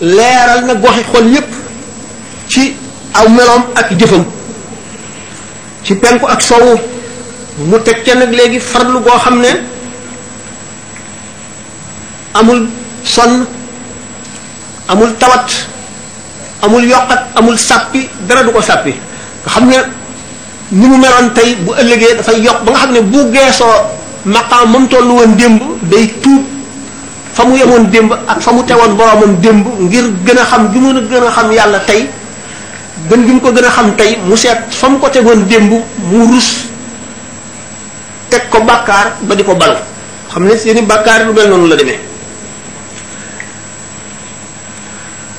leeral na goxi xol yépp ci aw meloom ak jëfam ci penku ak sowu mu teg ca nag léegi farlu goo xam ne amul sonn amul tawat amul yokkat amul sàppi dara du ko sàppi nga xam ne ni mu meloon tey bu ëllëgee dafay yokk ba nga xam ne bu geesoo maqaam moom tollu woon démb day tuub fa mu yemoon démb ak fa mu tewoon boromam démb ngir gën a xam gi mu gën a xam yàlla tey gën gi mu ko gën a xam tey mu seet fa mu ko tegoon démb mu rus teg ko bàkkaar ba di ko bal xam ne seeni bàkkaar lu mel noonu la demee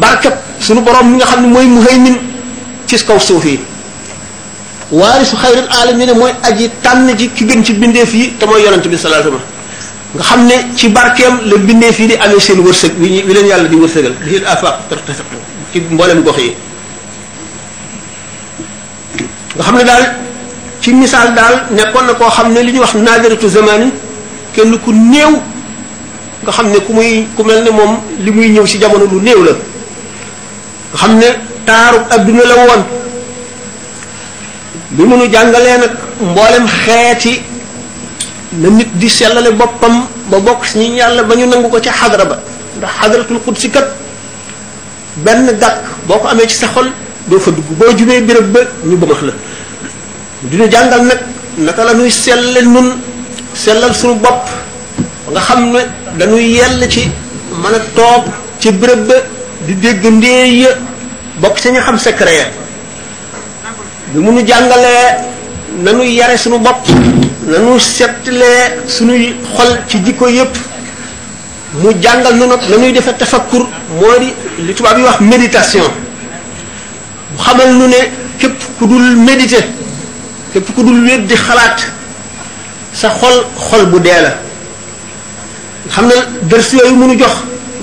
barkeb sunu borom mi nga xam ne mooy muhaymin ci kaw suuf yi waarisu xayril aalamiina mooy aji tànn ji ki gën ci bindeef yi te mooy yonent bi sallallahu alayhi wasallam nga xam ne ci barkeem la bindeef yi di amee seen wërsëg wi wi leen yàlla di wërsëgal bihi al-afaaq tartafiq ci mboolem gox yi nga xam ne daal ci misaal daal nekkoon na koo xam ne li ñuy wax naadaratu zamani kenn ku néew nga xam ne ku muy ku mel ne moom li muy ñëw ci jamono lu néew la nga xam ne taaru adduna la woon bi mu nu jàngalee nag mboolem xeeti na nit di sellale boppam ba bokk si ñi yàlla ba ñu nangu ko ca xadra ba ndax xadratul qudsi kat benn gàkk boo ko amee ci sa xol doo fa dugg boo jubee béréb ba ñu bëmax la dina jàngal nag naka la ñuy selle nun sellal suñu bopp nga xam ne dañuy yell ci mën a toog ci béréb ba di dégg ndéey ya bokk ci ñu xam secret ya bi mu nu jàngalee nanu yare suñu bopp nanu settalee suñuy xol ci jikko yépp mu jàngal nu nag nañuy defe tafakkur moo di li tubaab yi wax méditation mu xamal nu ne képp ku dul méditer képp ku dul wéet di xalaat sa xol xol bu dee la xam ne dërs yooyu mënu jox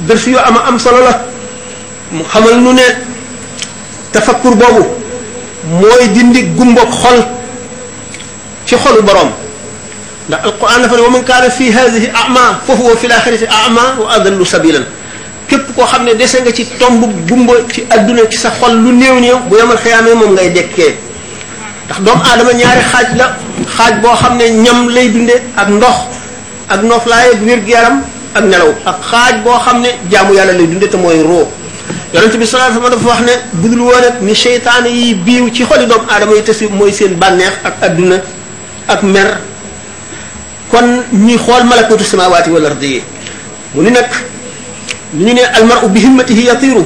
dërs yoo ama am solo la mu xamal nu ne tafakkur boobu mooy dindi gumboog xol ci xolu boroom ndax alquran dafa ne wa man kaana fi hadihi ama fa huwa fi laxirati ama wa adallu sabilan képp koo xam ne dese nga ci tomb gumba ci adduna ci sa xol lu néew néew bu yemal xiyaamee moom ngay dekkee ndax doomu aadama ñaari xaaj la xaaj boo xam ne ñam lay dunde ak ndox ak noflaay ak wér-gu-yaram ak nelaw ak xaaj boo xam ne jaamu yàlla lay dunde te mooy roo yonent bi sallallahu alayhi wasallam dafa wax ne budul woon ak ni seytaane yi biiw ci xoli doomu aadama yi te si mooy seen bànneex ak adduna ak mer kon ñi xool malakutu samawati wal ardi yi mu ni nag ñu ñu ne almaru bi himmatihi yatiru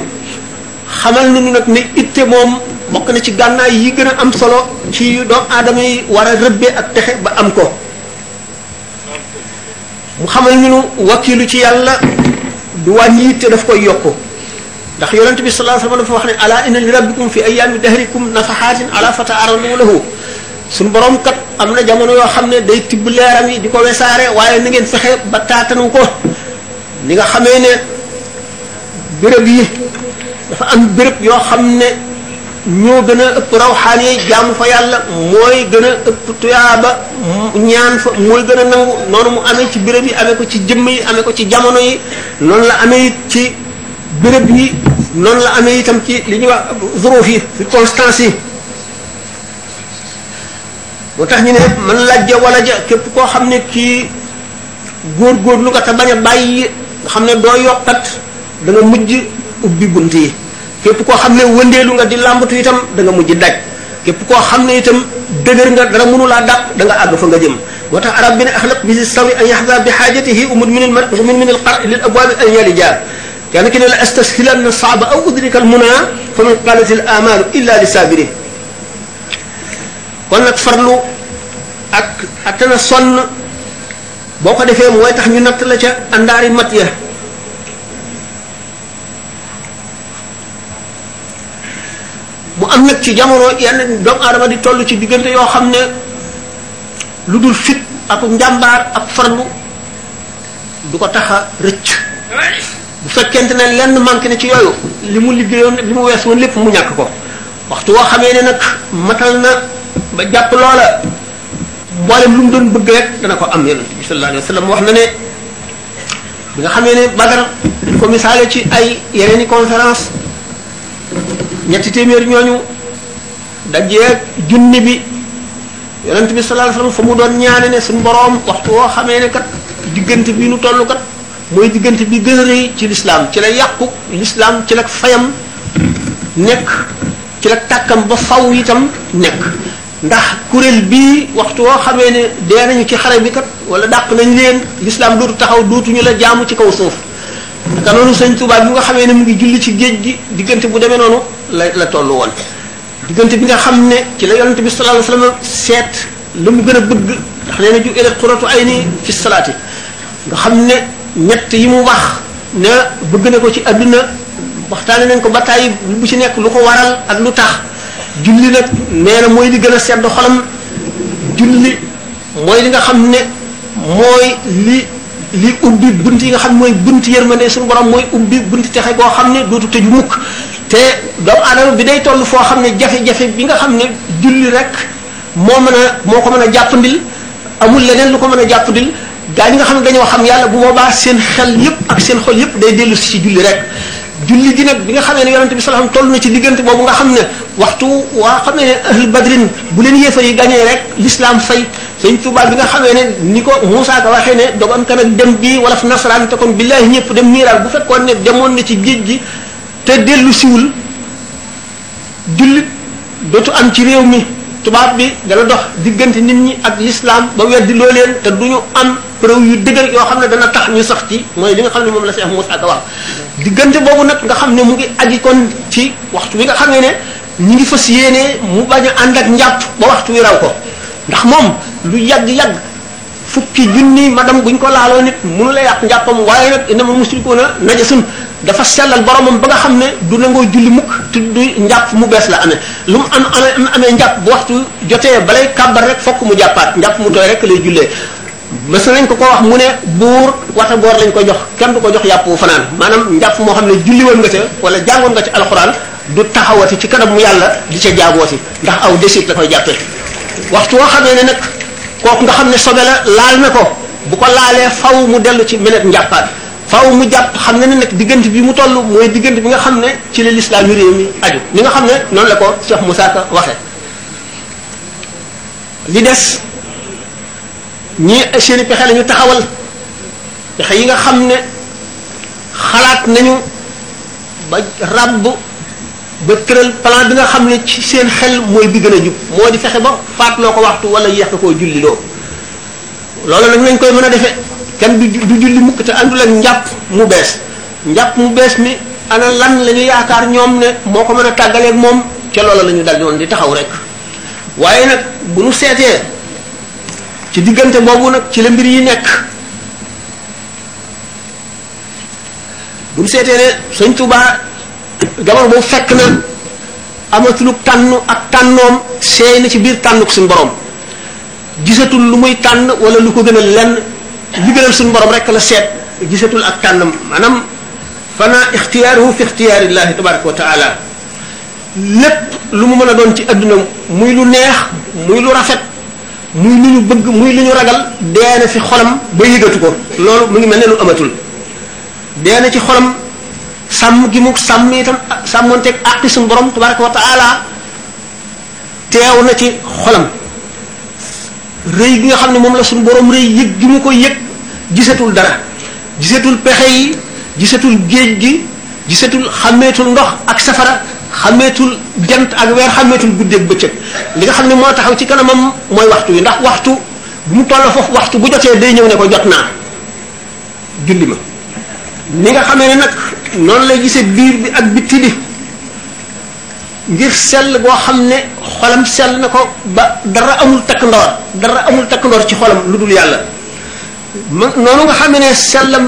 xamal nañu nag ne itte moom bokk na ci gànnaay yi gën a am solo ci doomu aadama yi war a rëbbe ak texe ba am ko mu xamal ñu nu wakiilu ci yàlla du wàññi te daf koy yokk ndax yonent bi sallallahu alayhi wasallam dafa wax ne ala inna li rabbikum fi ayyaami dahrikum nafahatin ala fata aradu lahu suñu borom kat am na jamono yoo xam ne day tibb leeram yi di ko wesaare waaye na ngeen fexe ba taatanu ko ni nga xamee ne béréb yi dafa am béréb yoo xam ne ñoo gën a ëpp rawxaan yi jaamu fa yàlla mooy gën a ëpp tuyaaba ñaan fa mooy gën a nangu noonu mu amee ci béréb yi amee ko ci jëmm yi amee ko ci jamono yi noonu la amee it ci béréb yi noonu la amee itam ci li ñuy wax zuruuf yi circonstances yi moo tax ñu ne man lajja wala ja képp koo xam ne kii góorgóorlu nga te bañ a bàyyi nga xam ne doo yokkat da nga mujj ubbi bunt yi képp koo xam ne wëndeelu nga di làmbatu itam da nga mujj daj képp koo xam ne itam dëgër nga dara mënulaa dàq da nga àgg fa nga jëm moo tax arab bi ne axlaq bi si sawi an yaxda bi xaajatihi umut min almar min min alqar lil abwaabi an yali jaar kenn ki ne la astashilanna saaba aw udrika almuna fa man qalat al amalu illa li sabirin kon nag farlu ak attana sonn boo ko defee mooy tax ñu natt la ca àndaari mat ya mu am nag ci jamono yenn doomu aadama di toll ci diggante yoo xam ne lu dul fit ak njàmbaar ak farlu du ko tax a rëcc bu fekkente ne lenn manqué na ci yooyu li mu liggéeyoon li mu wees woon lépp mu ñàkk ko waxtu woo xamee ne nag matal na ba jàpp loola mboolem lu mu doon bëgg rek dana ko am yonent bi sallallahu alayhi wa sallam wax na ne bi nga xamee ne Badar dañ ko misaale ci ay yeneen i conférence ñetti téeméer ñooñu dajeeg junni bi yonent bi sallallahu alayhi wa sallam fa mu doon ñaane ne suñu boroom waxtu woo xamee ne kat diggante bi nu toll kat mooy diggante bi gën a rëy ci lislaam ci la yàqu lislaam ci la fayam nekk ci la tàkkam ba faw itam nekk ndax kuréel bii waxtu woo xamee ne dee nañu ci xare bi kat wala dàq nañ leen lislaam dootu taxaw dootuñu la jaamu ci kaw suuf naka noonu sëñ Tuubaa bi nga xamee ne mu ngi julli ci géej gi diggante bu demee noonu la la tollu woon diggante bi nga xam ne ci la yonent bi sallallahu alayhi wasallam seet la mu gën a bëgg ndax nee na ju ila qurratu ayni fi salaati nga xam ne ñett yi mu wax ne bëgg na ko ci adduna waxtaane nañ ko ba tàyyi bu ci nekk lu ko waral ak lu tax julli nag nee na mooy li gën a sedd xolam julli mooy li nga xam ne mooy li li ubbi bunt yi nga xam mooy bunt yërmande suñu borom mooy ubbi bunt texe goo xam ne dootu tëju mukk te doomu aadama bi day toll foo xam ne jafe-jafe bi nga xam ne julli rek moo mën a moo ko mën a jàppandil amul leneen lu ko mën a jàppandil gaa ñi nga xam ne dañoo xam yàlla bu boobaa seen xel yépp ak seen xol yépp day dellu si ci julli rek julli gi nag bi nga xamee ne yonente bi salaam toll na ci diggante boobu nga xam ne waxtu waa xamee ne ahlu badrin bu leen yéefar yi gañee rek l'islam fay sëñ Tuubaa bi nga xamee ne ni ko Moussa ka waxee ne dogon kan ak dem bii wala fi nasaraan te kon billaahi ñëpp dem niiraal bu fekkoon ne demoon na ci géej gi te dellu siwul jullit dootu am ci réew mi tubaab bi dana dox diggante nit ñi ak l'islam ba weddi loo leen te du ñu am preuve yu dëgër yoo xam ne dana tax ñu sax ci mooy li nga xam ne moom la Cheikh Moussa Ka wax diggante boobu nag nga xam ne mu ngi aji kon ci waxtu wi nga xam ne ne ñi ngi fas yéenee mu bañ a ànd ak njàpp ba waxtu wi raw ko ndax moom lu yàgg-yàgg fukki junni madam buñ ko laaloo nit mënu la yàq njàppam waaye nag inama musrikuuna najasun dafa sellal boromam ba nga xam ne du nangoo julli mukk te du njàpp mu bees la amee lu mu am amee amee njàpp bu waxtu jotee balay kàbbar rek fokk mu jàppaat njàpp mu tooy rek lay jullee mas nañ ko ko wax mu ne buur wata boor lañ ko jox kenn du ko jox yàpp wu fanaan maanaam njàpp moo xam ne julli woon nga ca wala jàngoon nga ci alxuraan du taxawati ci kanam mu yàlla di ca jaabooti ndax aw desit la koy jàppee waxtu woo xamee ne nag kooku nga xam ne sobe la laal na ko bu ko laalee faw mu dellu ci menet njàppaat faw mu jàpp xam ne ne nag diggante bi mu toll mooy diggante bi nga xam ne ci la lislaam yu réew mi aju ni nga xam ne noonu la ko Cheikh Moussa Ka waxee li des ñi seeni pexe la ñu taxawal pexe yi nga xam ne xalaat nañu ba ràbb ba tëral plan bi nga xam ne ci seen xel mooy bi gën a jub moo di fexe ba faat loo ko waxtu wala yéex ko koo julli loo loolu nag lañ koy mën a defee kenn du du julli mukk te àndul ak njàpp mu bees njàpp mu bees mi ana lan la ñu yaakaar ñoom ne moo ko mën a tàggaleeg moom ca loola la ñu dal noonu di taxaw rek waaye nag bu nu seetee ci diggante boobu nag ci la mbir yi nekk bu ñu seetee ne sëñ Tuubaa jamono boobu fekk na amatul tànn ak tànnoom seey na ci biir tànn ko suñu borom gisatul lu muy tànn wala lu ko gën a lenn li gënal suñu borom rek la seet gisatul ak tànnam maanaam fana ixtiyaaruhu fi ixtiyaarillahi tabaraka wa taala lépp lu mu mën a doon ci adduna muy lu neex muy lu rafet muy lu ñu bëgg muy lu ñu ragal dee na fi xolam ba yëgatu ko loolu mu ngi mel ne lu amatul dee na ci xolam sàmm gi mu sàmm itam sàmmonteeg àqi suñu borom tabaraka wa taala teew na ci xolam rëy gi nga xam ne moom la suñu borom rëy yëg gi mu ko yëg gisatul dara gisatul pexe yi gisatul géej gi gisatul xàmmeetul ndox ak safara xàmmeetul jant ak weer xàmmeetul guddeeg bëccëg li nga xam ne moo taxaw ci kanamam mooy waxtu yi ndax waxtu bu mu toll foofu waxtu bu jotee day ñëw ne ko jot naa julli ma ni nga xamee ne nag noonu lay gisee biir bi ak bitti bi ngir sell boo xam ne xolam sell na ko ba dara amul takk ndoor dara amul takk ndoor ci xolam lu dul yàlla noonu nga xam ne sellam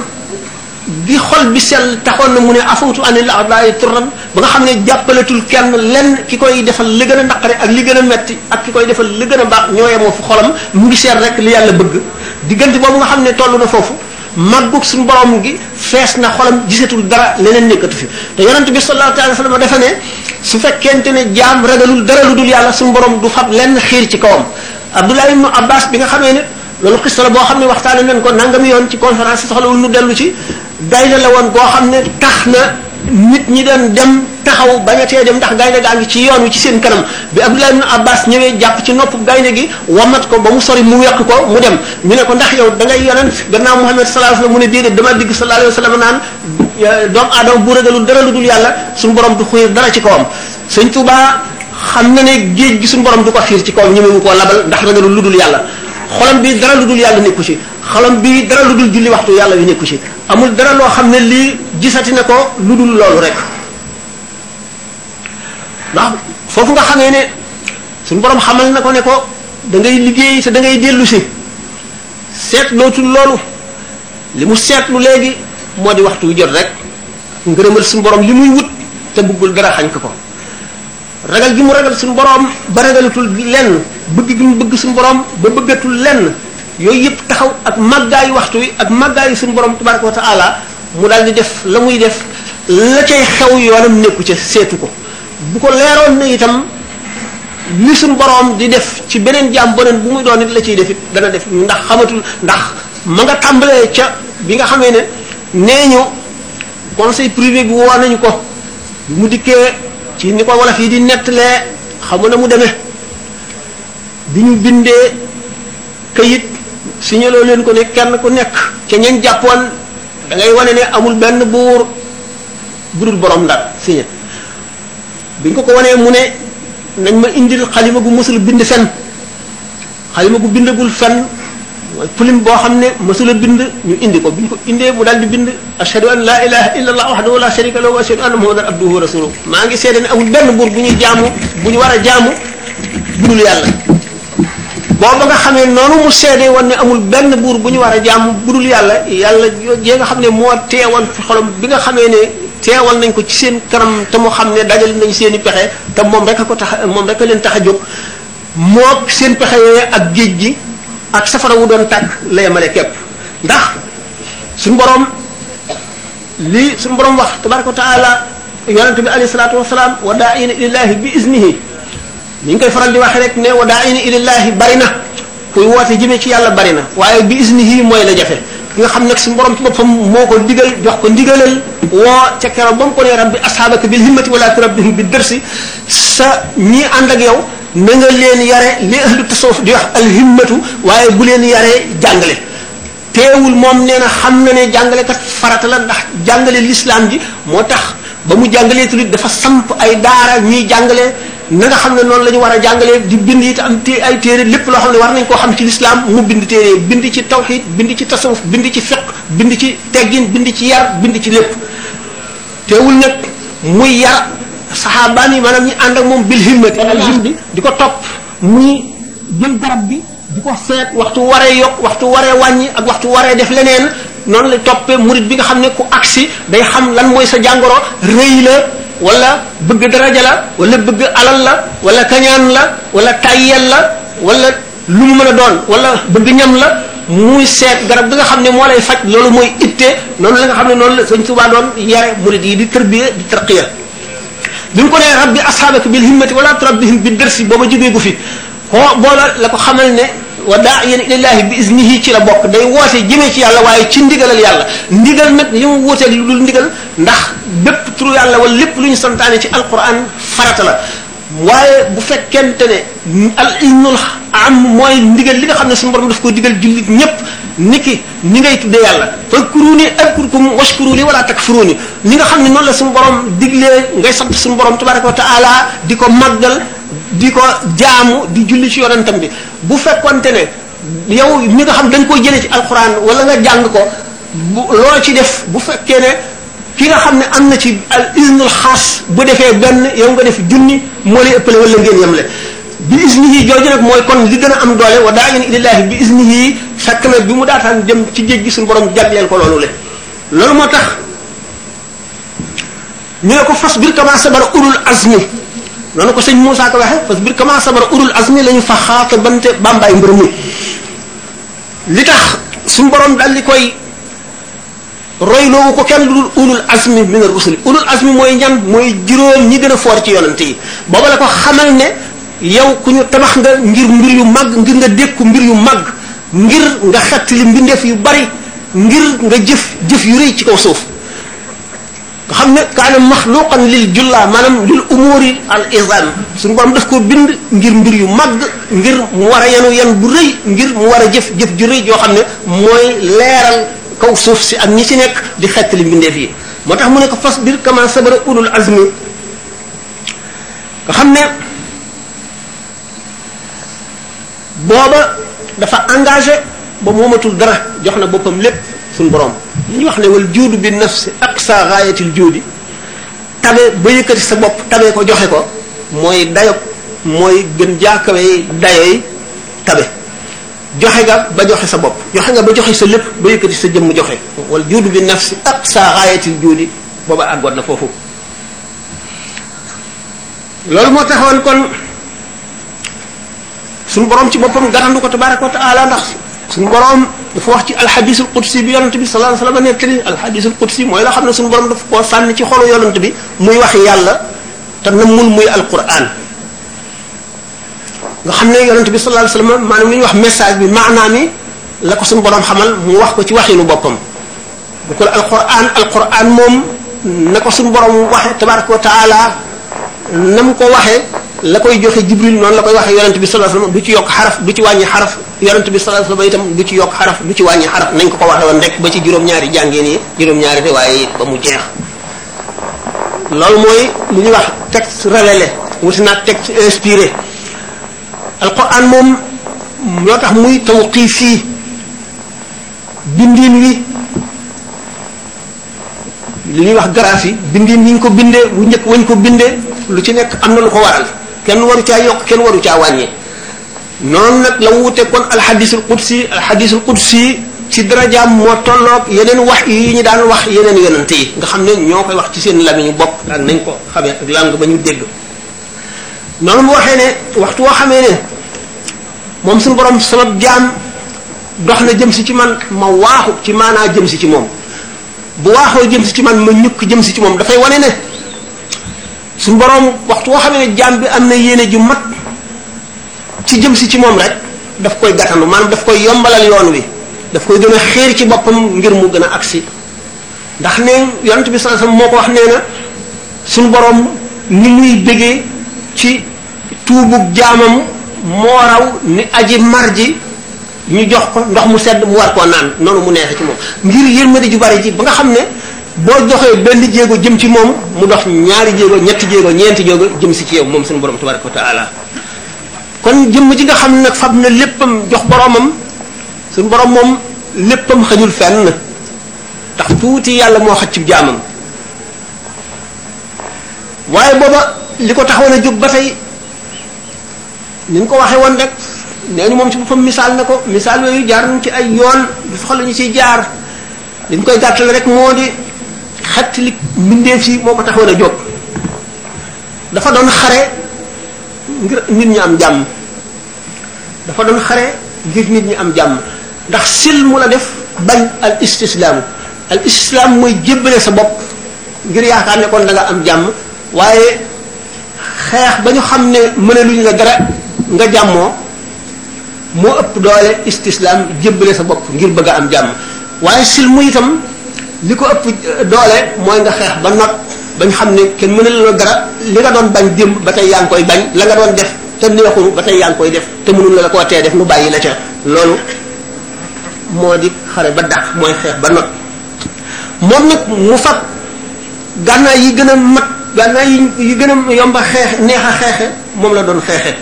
bi xol bi sell taxoon na mu ne afawtu anil a'da'i turran ba nga xam ne jàppalatul kenn lenn ki koy defal li gën a naqare ak li gën a metti ak ki koy defal li gën a baax ñoo yemoo fu xolam mu ngi seet rek li yàlla bëgg diggante boobu nga xam ne toll na foofu màggug suñu borom gi fees na xolam gisatul dara leneen nekkatu fi te yonent bi sallallahu alayhi wa sallam dafa ne su fekkente ne jaam ragalul dara lu dul yàlla suñu borom du fab lenn xiir ci kawam Abdullah ibn Abbas bi nga xamee ne loolu xista la boo xam ne waxtaane nañ ko nangam yoon ci conférence soxlawul nu dellu ci gaynde la woon boo xam ne tax na nit ñi doon dem taxaw bañ a tee dem ndax gaynde gaa ngi ci yoon wi ci seen kanam bi Abdullah ibn Abbas ñëwee jàpp ci nopp gaynde gi wamat ko ba mu sori mu weq ko mu dem ñu ne ko ndax yow da ngay yonent gannaaw Muhammad sallallahu alayhi wasallam mu ne déedéet dama digg sallallahu alayhi wasallam naan doomu aadama bu ragalul dara lu dul yàlla suñu borom du xuyir dara ci kawam sëñ Tuubaa xam na ne géej gi suñu borom du ko xiir ci kaw ñemewu koo labal ndax ragalul lu dul yàlla xolam bi dara lu dul yàlla nekku ci xolam bi dara lu dul julli waxtu yàlla yu nekku ci amul dara loo xam ne lii gisati na ko lu dul loolu rek ndax foofu nga xamee ne suñu borom xamal na ko ne ko da ngay liggéey te da ngay dellu si seetlootul loolu li mu seetlu léegi moo di waxtu yu jot rek ngërëmal suñu borom li muy wut te bëggul dara xañ ko ko ragal gi mu ragal suñu borom ba ragalatul lenn bëgg gi mu bëgg suñu borom ba bëggatul lenn yooyu yëpp taxaw ak màggaayu waxtu wi ak màggaayu suñu borom tabaraka wa taala mu daal di def la muy def la cay xew yoonam nekku ca seetu ko bu ko leeroon ne itam li suñu borom di def ci beneen jaam beneen bu muy doon it la ciy def it dana def ndax xamatul ndax ma nga tàmbalee ca bi nga xamee ne nee ñu conseil privé bi woo nañu ko bi mu dikkee ci ni ko wolof yi di nettalee xamu na mu demee bi ñu bindee kayit signaloo leen ko ne kenn ku nekk ca ñañ jàppoon da ngay wane ne amul benn buur bu dul borom ndar signé biñ ko ko wanee mu ne nañ ma indil xalima gu mësul bind fen xalima gu bindagul fenn mooy pulim boo xam ne masula bind ñu indi ko bi ñu ko indee mu daal di bind ashhadu an la ilaha illa allah wahdahu la sharika lahu wa ashhadu anna muhammadan abduhu wa rasuluhu maa ngi seede ne amul benn buur bu ñuy jaamu bu ñu war a jaamu budul yàlla booba nga xamee noonu mu seede woon ne amul benn buur bu ñu war a jaamu budul yàlla yàlla jee nga xam ne moo teewoon fi xolom bi nga xamee ne teewal nañ ko ci seen kanam te mu xam ne dajal nañ seen i pexe te moom rek a ko tax moom rek a leen tax a jóg mook seen pexe yooyu ak géej gi ak safara wu doon tàkk la yemale képp ndax suñu borom lii suñu borom wax tabaraka wa taala yonente bi alayhi salaatu wasalaam wa daaina ilallahi bi iznihi ni ñu koy faral di waxee rek ne wa daaina ilallahi bari na kuy woote jëmee ci yàlla bari na waaye bi isnihi mooy la jafe ki nga xam nag suñu borom ci boppam moo ko digal jox ko ndigalal woo ca keroog ba mu ko nee rabbi asxaabaka bil himmati wala turabbihim bi dërsi sa ñi ànd ak yow na nga leen yare li ahlu tasawuf di wax al himmatu waaye bu leen yaree jàngale teewul moom nee na xam na ne jàngalekat farata la ndax jàngale lislaam ji moo tax ba mu jàngalee tulit dafa samp ay daara ñuy jàngale na nga xam ne noonu la ñu war a jàngalee di bind it am té ay téere lépp loo xam ne war nañ koo xam ci lislaam mu bind téere bind ci tawxid bind ci tasawuf bind ci fiq bind ci teggin bind ci yar bind ci lépp teewul nag muy yar saxaabaan yi maanaam ñi ànd ak moom bil himmati al him bi di ko topp muy jël garab bi di ko seet waxtu waree yokk waxtu waree wàññi ak waxtu waree def leneen noonu la toppee murit bi nga xam ne ku agsi day xam lan mooy sa jàngoro rëy la wala bëgg daraja la wala bëgg alal la wala kañaan la wala tayyel la wala lu mu mën a doon wala bëgg ñam la muy seet garab bi nga xam ne moo lay faj loolu mooy itte noonu la nga xam ne noonu la sëñ Tuubaa doon yare murit yi di tërbiya di tarqiya bi mu ko nee rabbi asxaabaka bil himmati wala turabbihim bi dërsi booba jógee gu fi koo boola la ko xamal ne wa daa'iyan ilallaahi bi iznihi ci la bokk day woote jëmee ci yàlla waaye ci ndigalal yàlla ndigal nag li mu wuuteeg lu dul ndigal ndax bépp turu yàlla wala lépp lu ñu santaane ci alquran farata la waaye bu fekkente ne al iznul am mooy ndigal li nga xam ne suñu borom daf ko digal jullit ñépp niki ni ngay tuddee yàlla fadkuruni adkurkum washkuru li wala takfuruni ni nga xam ne noonu la suñu borom diglee ngay sant suñu borom tabaraka wa taala di ko màggal di ko jaamu di julli ci yonentam bi bu fekkonte ne yow mi nga xam dañ koy jëlee ci alxuraan wala nga jàng ko loo ci def bu fekkee ne ki nga xam ne am na ci al iznul xaas bu defee benn yow nga def junni moo lay ëppale wala ngeen yemle bi isnihi jooju nag mooy kon li gën a am doole wa daayin ilallaahi bi isnihi fekk na bi mu daataan dem ci géej gi suñu borom jagleel ko loolu le loolu moo tax ñu ne ko fas bir kama sabara ulul azmi noonu ko sëñ Moussa ko waxee fas bir kama sabara ulul azmi la ñu fa xaata bante bambaay mbërëm mi li tax suñu borom daal di koy roy loowu ko kenn dul ulul azmi min ar-rusul ulul azmi mooy ñan mooy juróom ñi gën a foor ci yonent yi booba la ko xamal ne yow ku ñu tabax nga ngir mbir yu mag ngir nga dékku mbir yu mag ngir nga xett li mbindeef yu bari ngir nga jëf jëf yu rëy ci kaw suuf nga xam ne kaana maxluqan lil jullaa maanaam lil umuri al izam suñu borom daf ko bind ngir mbir yu mag ngir mu war a yenu yan bu rëy ngir mu war a jëf jëf ju rëy yoo xam ne mooy leeral kaw suuf si ak ñi ci nekk di xettali mbindeef yi moo tax mu ne ko fasbir kama sabara ulul azmi nga xam ne booba dafa engagé ba moomatul dara jox na boppam lépp suñ borom li ñu wax ne wal juudu bi nafsi ak sa raayatil juudi tabe ba yëkkati sa bopp tabe ko joxe ko mooy dayo mooy gën jaakawee dayoy tabe joxe nga ba joxe sa bopp joxe nga ba joxe sa lépp ba yëkkati sa jëmm joxe wal juudu bi nafsi ak sa raayatil juudi booba àggoon na foofu loolu moo taxoon kon suñu borom ci boppam garandu ko tabaraka wa taala ndax suñu borom dafa wax ci alxadisul qudsi bi yonent bi sallallahu alayhi wasallam nettali alxadisul qudsi mooy la xam ne suñu borom daf koo sànni ci xolu yonent bi muy wax yàlla te na mun muy alquran nga xam ne yonent bi sallallahu alayhi wasallam maanaam li ñuy wax message bi maanaam yi la ko suñu borom xamal mu wax ko ci waxinu boppam bu ko alquran alquran moom na ko suñu borom waxe tabaraka wa taala na mu ko waxe la koy joxe jibril noonu la koy waxe yonent bi sallallahu alayhi wasallam du ci yokk xaraf du ci wàññi xaraf yonent bi sallallahu alayhi wasallam itam du ci yokk xaraf du ci wàññi xaraf nañ ko ko waxe woon rek ba ci juróom-ñaari jàngeen yi juróom-ñaari riwaaye yi ba mu jeex loolu mooy lu ñuy wax texte révélé wuti naa texte inspiré alquran moom loo tax muy tawqiif fii bindiin wi li ñuy wax garaaf yi bindiin yi ñu ko bindee bu njëkk wañ ko bindee lu ci nekk am na lu ko waral kenn waru caa yokk kenn waru caa wàññi noonu nag la wuute kon alxadisul qudsi alxadisul qudsi ci darajaam moo tolloog yeneen wax yi ñu daan wax yeneen yonent yi nga xam ne ñoo koy wax ci seen lamiñu bopp ak nañ ko xamee ak langue ba ñu dégg noonu mu waxee ne waxtu woo xamee ne moom suñu borom sama jaam dox na jëm si ci man ma waaxu ci maanaa jëm si ci moom bu waaxoo jëm si ci man ma ñukk jëm si ci moom dafay wane ne suñu boroom waxtu woo xam ne jaam bi am na yéene ju mat ci jëm si ci moom rek daf koy gàttandu maanaam daf koy yombalal yoon wi daf koy gën a xéer ci boppam ngir mu gën a agsi ndax ne yonent bi sallallahu alayhi wasallam moo ko wax nee na suñu boroom ni muy bëggee ci tuubug jaamam moo raw ni aji mar ji ñu jox ko ndox mu sedd mu war koo naan noonu mu neexe ci moom ngir yërmande ju bari ji ba nga xam ne boo doxee benn jéego jëm ci moom mu dox ñaari jéego ñetti jéego ñeenti jéego jëm si ci yow moom suñu borom tabaraka wa taala kon jëmm ji nga xam ne nag fab na léppam jox boromam suñu borom moom léppam xajul fenn tax tuuti yàlla moo xaj ci jaamam waaye booba li ko taxoon a jóg ba tey ni ñu ko waxee woon rek nee ñu moom ci boppam misaal na ko misaal yooyu jaar nañ ci ay yoon du soxla ñu ciy jaar li ñu koy gàttal rek moo di xett li mbindeef si moo ko taxoon a jóg dafa doon xare ngir nit ñi am jàmm dafa doon xare ngir nit ñi am jàmm ndax sil mu la def bañ al istislaamu al istislaam mooy jébbale sa bopp ngir yaakaar ne kon da nga am jàmm waaye xeex ba ñu xam ne mënaluñ la dara nga jàmmoo moo ëpp doole istislaam jébbale sa bopp ngir bëgg a am jàmm waaye silmu itam li ko ëpp doole mooy nga xeex ba not bañ xam ne kenn mënal la dara li nga doon bañ démb ba tey yaa ngi koy bañ la nga doon def te neexul ba tey yaa ngi koy def te mënul la la koo tee def mu bàyyi la ca loolu moo di xare ba dàq mooy xeex ba not moom nag mu fab gànnaay yi gën a mag gànnaay yi gën a yomb a xeex neex a xeexe moom la doon xeexe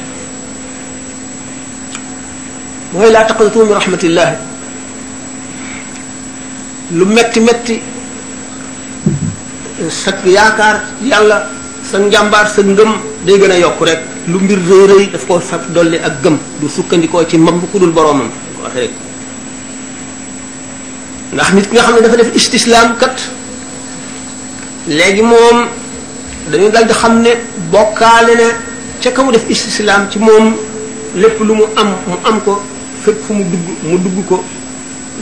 mooy laa taqnatu min rahmatillahi lu metti metti sa yaakaar yàlla sa njàmbaar sa ngëm day gën a yokk rek lu mbir rëy rëy daf ko fab dolli ak gëm du sukkandikoo ci mam bu ku dul boroomam waxee rek ndax nit ki nga xam ne dafa def istislaam kat léegi moom dañu dal di xam ne bokkaale na ca ka mu def istislaam ci moom lépp lu mu am mu am ko fépp fu mu dugg mu dugg ko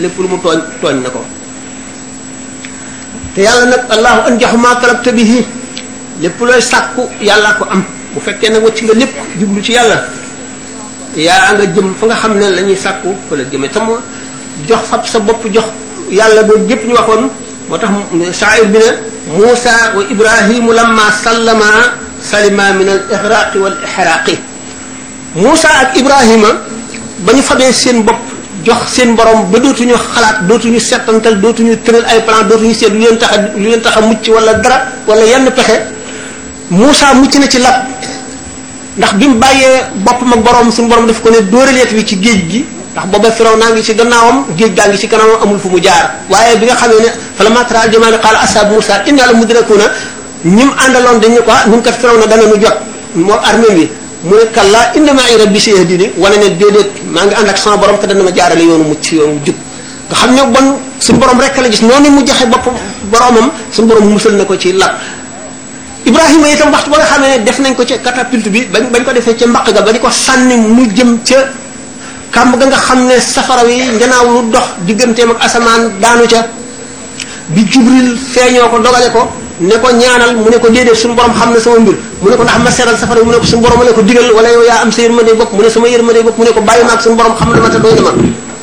lépp lu mu tooñ tooñ na ko te yàlla nag allahu anjaxu ma talabta bihi lépp looy sàkku yàlla ko am bu fekkee nag wacc nga lépp jublu ci yàlla yaa nga jëm fa nga xam ne la ñuy sàkku fa la jëme tam jox fab sa bopp jox yàlla boobu gépp ñu waxoon moo tax saayir bi ne Muusa wa Ibrahimu lamma sallama salima min al ihraqi wal ihraqi Muusa ak Ibrahima ba ñu fabee seen bopp jox seen borom ba dootuñu xalaat dootuñu settantal dootuñu tëral ay plan dootuñu seet lu leen tax a lu leen tax a mucc wala dara wala yenn pexe Moussa mucc na ci lab ndax bi mu bàyyee boppam ak borom suñu borom daf ko ne dóoraleet wi ci géej gi ndax booba firaw naa ngi ci gannaawam géej gaa ngi ci kanamam amul fu mu jaar waaye bi nga xamee ne falammaa taraa al-jamaani qaala ashaabu Moussa innaa lamudrakuuna ñi mu àndaloon dañ ne ko ah ñun kat firaw na dana nu jot moo armée bi mu ne kallaa inna ma'i rabbii sayahdiin wane ne déedéet maa ngi ànd ak sama borom te dana ma jaarale yoonu mucc yoonu jub nga xam ne bon suñu borom rek la gis noonu mu joxe boppam boromam suñu borom musal na ko ci lab Ibrahima itam waxtu ba nga xam ne def nañ ko ca catapulte bi bañ bañ ko defee ca mbaq ga ba di ko sànni mu jëm ca kàmb ga nga xam ne safara wi njanaaw lu dox digganteem ak asamaan daanu ca bi Jibril feeñoo ko dogale ko ne ko ñaanal mu ne ko déedéet suñu borom xam na sama mbir mu ne ko ndax ma seral safara mu ne ko suñu borom mu ne ko digal wala yow yaa am sa yërmande bopp mu ne sama yërmande bopp mu ne ko bàyyi ma ak suñu borom xam na ma te doy na ma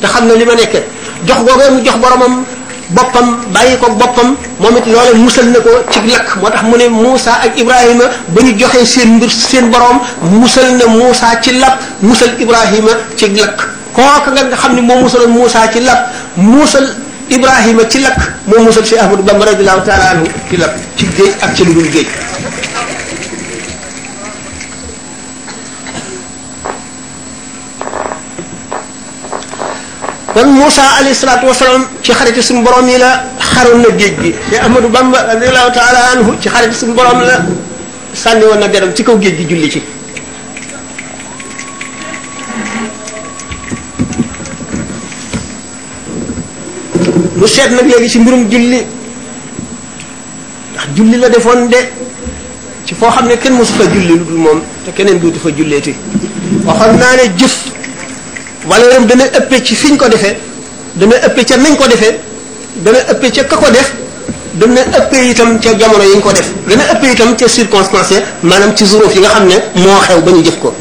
te xam na li ma nekkee jox googee mu jox boromam boppam bàyyi ko boppam moom it loola musal na ko ci lakk moo tax mu ne Moussa ak Ibrahima ba ñu joxee seen mbir seen borom musal na Moussa ci lakk musal Ibrahima ci lakk kooka nga xam ne moo musaloon Moussa ci lakk musal Ibrahima ci lakk moo musal si Ahmadou Bamba radiyallahu taala anhu ci lakk ci géej ak ci lu dul géej kon Moussa alayhi salaatu wasalaam ci xariti suñu borom yi la xaroon na géej gi te Ahmadou Bamba radiyallahu taala anhu ci xariti suñu borom la sànni woon na deram ci kaw géej gi julli ci mu seet nag léegi ci mbirum julli ndax julli la defoon de ci foo xam ne kenn mosu fa julli lu dul moom te keneen duutu fa julleeti waxoon naa ne jëf wala dana ëppee ci fiñ ko defee dana ëppee ca nañ ko defee dana ëppee ca ka ko def dana ëppee itam ca jamono yi ñu ko def dana ëppee itam ca circonstance maanaam ci zuróof yi nga xam ne moo xew ba ñu jëf ko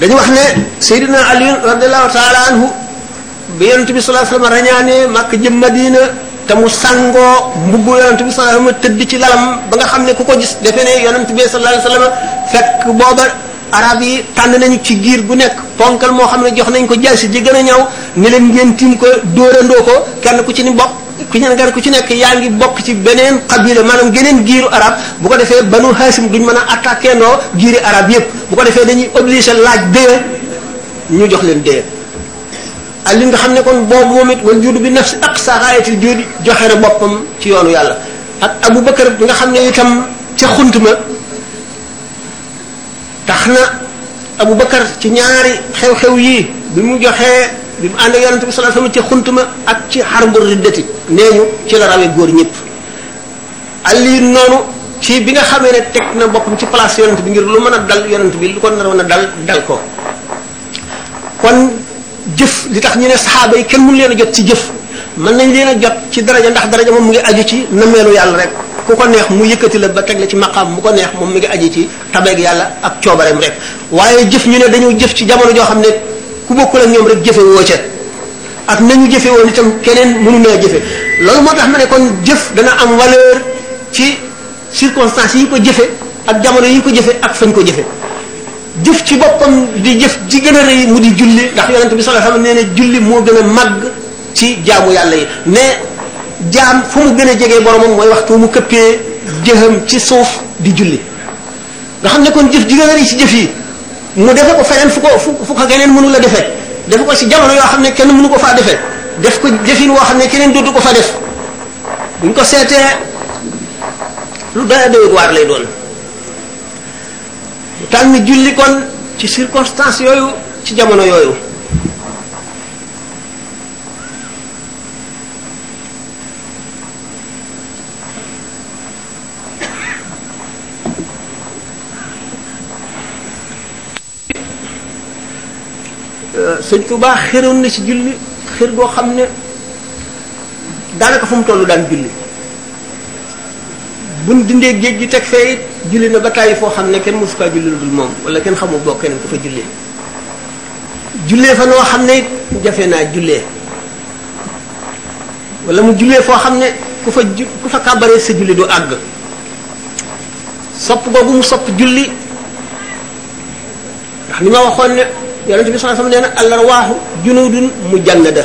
dañu wax ne Seydina Ali radiallahu taala anhu bi yonent bi sallallahu alayhi wasallam rañaanee màkk jëm Madina te mu sàngoo mbubbu yonent bi sallallahu alayhi wasallam tëdd ci lalam ba nga xam ne ku ko gis defe ne yonent bi sallallahu alayhi wasallam fekk booba arab yi tànn nañu ci giir gu nekk ponkal moo xam ne jox nañ ko jaasi ji gën a ñaw ne leen ngeen tiim ko dóorandoo ko kenn ku ci ni bopp ku ci nekk ku ci nekk yaa ngi bokk ci beneen xabila maanaam geneen giiru arab bu ko defee banu haasim duñ mën a attaqué ndoo giiri arab yëpp bu ko defee dañuy obligé laaj déye ñu jox leen déye ak li nga xam ne kon boobu moom it wal juudu bi nafsi ak saxaayatil juudi joxe na boppam ci yoonu yàlla ak Abu Bakar nga xam ne itam ca xunt ma tax na Abu Bakar ci ñaari xew-xew yii bi mu joxee bi mu ànd ak yonent bi sallallahu alayhi wasallam ci xuntuma ak ci xarbu riddati nee ñu ci la rawee góor ñëpp Ali noonu ci bi nga xamee ne teg na boppam ci place yonent bi ngir lu mën a dal yonent bi lu ko naroon a dal dal ko kon jëf li tax ñu ne saxaaba yi kenn mënu leen a jot ci jëf mën nañ leen a jot ci daraja ndax daraja moom mu ngi aju ci nameelu yàlla rek ku ko neex mu yëkkati la ba teg la ci maqaam mu ko neex moom mi ngi aji ci tabeeg yàlla ak coobareem rek waaye jëf ñu ne dañoo jëf ci jamono joo xam ne ku bokkul ak ñoom rek jëfe woo ca ak nañu jëfe woon itam keneen mënu naa jëfe loolu moo tax ma ne kon jëf dana am valeur ci circonstances yi ko jëfe ak jamono yi ko jëfe ak fañ ko jëfe jëf ci boppam di jëf ji gën a rëy mu di julli ndax yonent bi sallallahu alayhi wasallam nee na julli moo gën a màgg ci jaamu yàlla yi ne jaam fu mu gën a jege boromam mooy waxtu mu këppee jëxam ci suuf di julli nga xam ne kon jëf ji gën a rëy ci jëf yi mu defe ko feneen fu ko fu ko keneen mënu la defee defe ko ci jamono yoo xam ne kenn mënu ko faa defee def ko jëfin woo xam ne keneen dootu ko fa def buñ ko seetee lu doy doy waar lay doon tànn julli kon ci circonstance yooyu ci jamono yooyu euh, sëñ Tuubaa xëroon na ci julli xër goo xam ne daanaka fu mu toll daan julli buñ dindee géej gi teg fee it julli na ba tàyyi foo xam ne kenn mosu kaa julli lu dul moom wala kenn xamul boo keneen ku fa jullee jullee fa noo xam ne it jafe naa jullee wala mu jullee foo xam ne ku fa ju ku fa kàbbaree sa julli du àgg sopp googu mu sopp julli ndax ni ma waxoon ne yonente bi sallallahu alayhi wasallam nee na al arwaahu junudun mujannada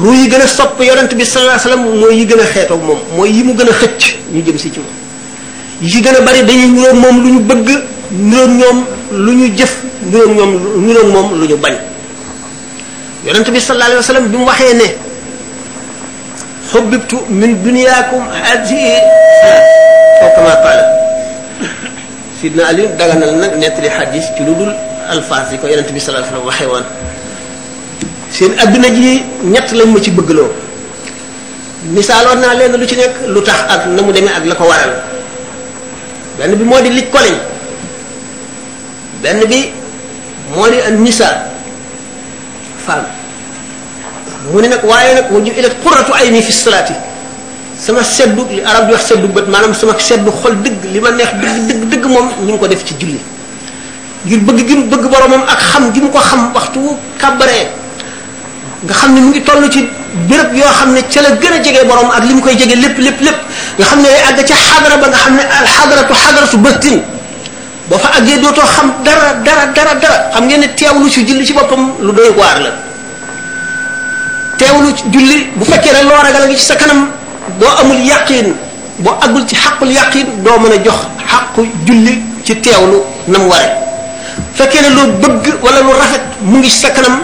ruu yi gën a sopp yonent bi sallallahu alayhi wasallam mooy yi gën a xeetoog moom mooy yi mu gën a xëcc ñu jëm si ci moom yi gën a bari dañuy niroog moom lu ñu bëgg niroog ñoom lu ñu jëf niroog ñoom niroog moom lu ñu bañ yonent bi sallallahu alayhi wasallam bi mu waxee ne xubbibtu min duniyaakum hadihi aw kama qaala sidna ali daganal nag nettali xadis ci lu dul alfaas yi ko yonent bi sallallahu alayhi wasallam waxee woon seen adduna ji ñett lañ ma ci bëggloo misaaloon naa leen lu ci nekk lu tax ak na mu demee ak la ko waral benn bi moo di lij ko lañ benn bi moo di an nisa femme mu ne nag waaye nag waju ilat qurratu ayni fi salaati sama seddu li arab di wax seddu bët maanaam sama seddu xol dëgg li ma neex dëgg dëgg dëgg moom ñu ngi ko def ci julli ngir bëgg gi mu bëgg boromam ak xam gi mu ko xam waxtu wu kàbbaree nga xam ne mu ngi toll ci béréb yoo xam ne ca la gën a jege borom ak li mu koy jege lépp lépp lépp nga xam ne day àgg ca xadara ba nga xam ne al xadaratu xadaratu bëttin boo fa àggee dootoo xam dara dara dara dara xam ngeen ne teewlu ci julli ci boppam lu doy waar la teewlu julli bu fekkee ne loo ragal a ngi ci sa kanam boo amul yàqin boo àggul ci xaqul yaqin doo mën a jox xaqu julli ci teewlu na mu waree fekkee ne loo bëgg wala lu rafet mu ngi sa kanam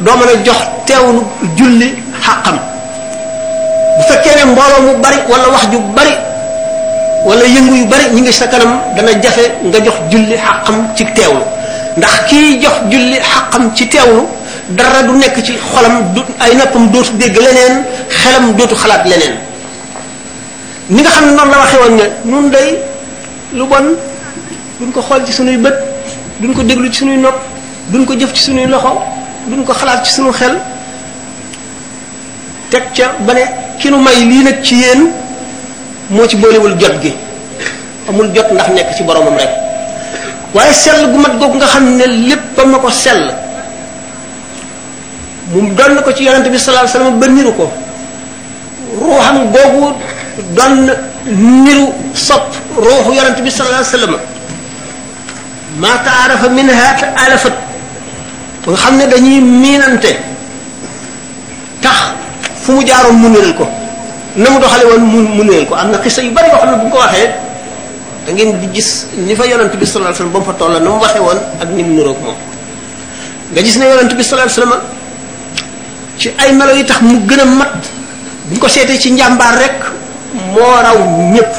doo mën a jox teewlu julli xaqam bu fekkee ne mbooloo mu bari wala wax ju bari wala yëngu yu bari ñu ngi sa kanam dana jafe nga jox julli xaqam ci teewlu ndax kii jox julli xaqam ci teewlu dara du nekk ci xolam du ay noppam dootu dégg leneen xelam dootu xalaat leneen ni nga xam ne noonu la waxee woon ne nun day lu bon duñ ko xool ci suñuy bët duñ ko déglu ci suñuy nopp duñ ko jëf ci suñuy loxo duñ ko xalaat ci suñu xel teg ca ba ne ki nu may lii nag ci yéen moo ci boolewul jot gi amul jot ndax nekk ci boromam rek waaye sell gu mat googu nga xam ne lépp a ma ko sell mu doon ko ci yonente bi sallallahu alayhi wasallam ba niru ko ruuxam googu doon niru sopp ruuxu yonent bi sallallahu alayhi wasallam ma taarafa minha ta alafat ba nga xam ne dañuy miinante tax fu mu jaaroon mu niral ko na mu doxale woon mu mu niral ko am na xisa yu bari yoo xam ne bu ko waxee da ngeen di gis ni fa yonent bi sallallahu alayhi wasallam ba mu fa toll na mu waxee woon ak ni mu niroog moom nga gis ne yonent bi sallallahu alayhi wasallam ci ay melo yi tax mu gën a mat bu ñu ko seetee ci njàmbaar rek moo raw ñëpp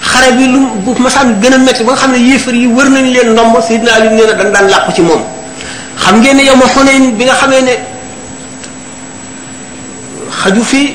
xare bi lu bu masaan gën a métti ba nga xam ne yéefar yi wër nañ leen ndomb Seydina Ali nee na dañ daan làqu ci moom xam ngeen ne yow ma Xunayn bi nga xamee ne xaju fi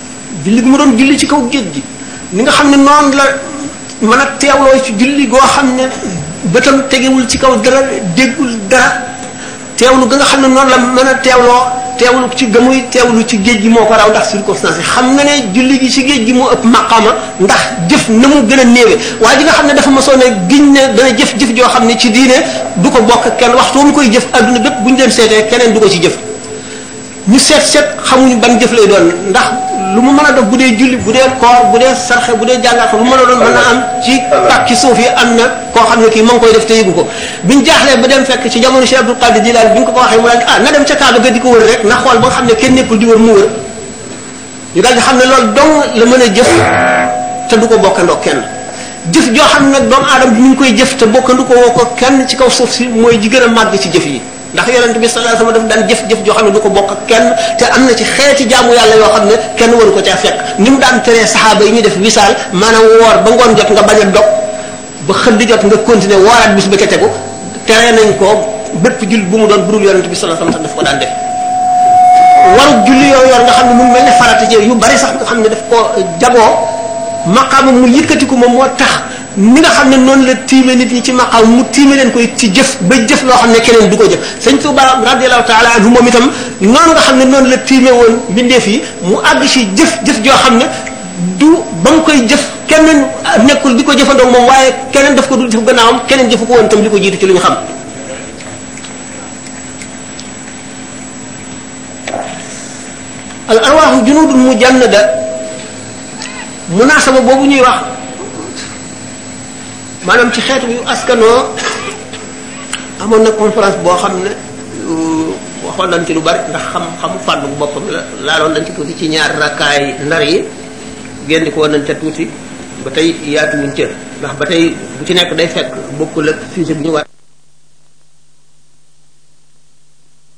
julli gu mu doon julli ci kaw géej gi ni nga xam ne noonu la mën a teewloo ci julli goo xam ne bëtam tegewul ci kaw dara déggul dara teewlu ga nga xam ne noonu la mën a teewloo teewlu ci gëmuy teewlu ci géej gi moo ko raw ndax circonstance yi xam na ne julli gi ci géej gi moo ëpp maqama ndax jëf na mu gën a néewe waaye ji nga xam ne dafa mosoon a giñ ne dana jëf jëf joo xam ne ci diine du ko bokk kenn waxtu mu koy jëf adduna bépp bu ñu leen seetee keneen du ko ci jëf ñu seet seet xamuñu ban jëf lay doon ndax lu mu mën a def bu dee julli bu dee koor bu dee sarxe bu dee jàngal xam lu mën a doon mën na am ci pàkki suuf yi am na koo xam ne kii ma ngi koy def te yëgu ko biñ jaaxlee ba dem fekk ci jamono Cheikh Abdul Qadir Jilani bi ñu ko ko waxee mu daal ah na dem ca Kaaba ga di ko wër rek na xool ba nga xam ne kenn nekkul di wër mu wër ñu daal di xam ne loolu dong la mën a jëf te du ko bokkandoo kenn jëf joo xam ne nag doomu aadama bi ñu ngi koy jëf te bokkandoo ko woo ko kenn ci kaw suuf si mooy ji gën a màgg ci jëf yi ndax yonent bi sallallahu alayhi wasallam daf daan jëf-jëf joo xam ne du ko bokk ak kenn te am na ci xeeti jaamu yàlla yoo xam ne kenn waru ko caa fekk ni mu daan teree saxaaba yi ñu def wisaal maanaam woor ba ngoon jot nga bañ a dog ba xëdd jot nga continuer wooraat bis ba ca tegu teree nañ ko bépp jullit bu mu doon budul yonent bi sallallahu alayhi wasallam daf ko daan def waru julli yooyu yoon nga xam ne mu mel ne farata yu bari sax nga xam ne daf ko jagoo maqaama mu yëkkatiku moom moo tax ni nga xam ne noonu la tiime nit ñi ci maqaam mu tiime leen koy ci jëf ba jëf loo xam ne keneen du ko jëf sëñ Tuuba radiyallahu taala anhu moom itam noonu nga xam ne noonu la tiime woon mbindeef yi mu àgg ci jëf jëf joo xam ne du ba mu koy jëf keneen nekkul di ko jëfandoo moom waaye keneen daf ko dul jëf gannaawam keneen jëfu ko woon itam di ko jiitu ci lu ñu xam al arwaaxu junudun mujannada munaasaba boobu ñuy wax maanaam ci xeetu yu askanoo amoon na conférence boo xam ne euh, waxoon nañ ci lu bari ndax xam xamu fànn bu boppam la laaloon nañ ci tuuti ci ñaar rakkaay ndar yi génn ko woon nañ ca tuuti ba tey yaatuwuñ ca ndax ba tey bu ci nekk day fekk bokkul ak sujet bu ñu war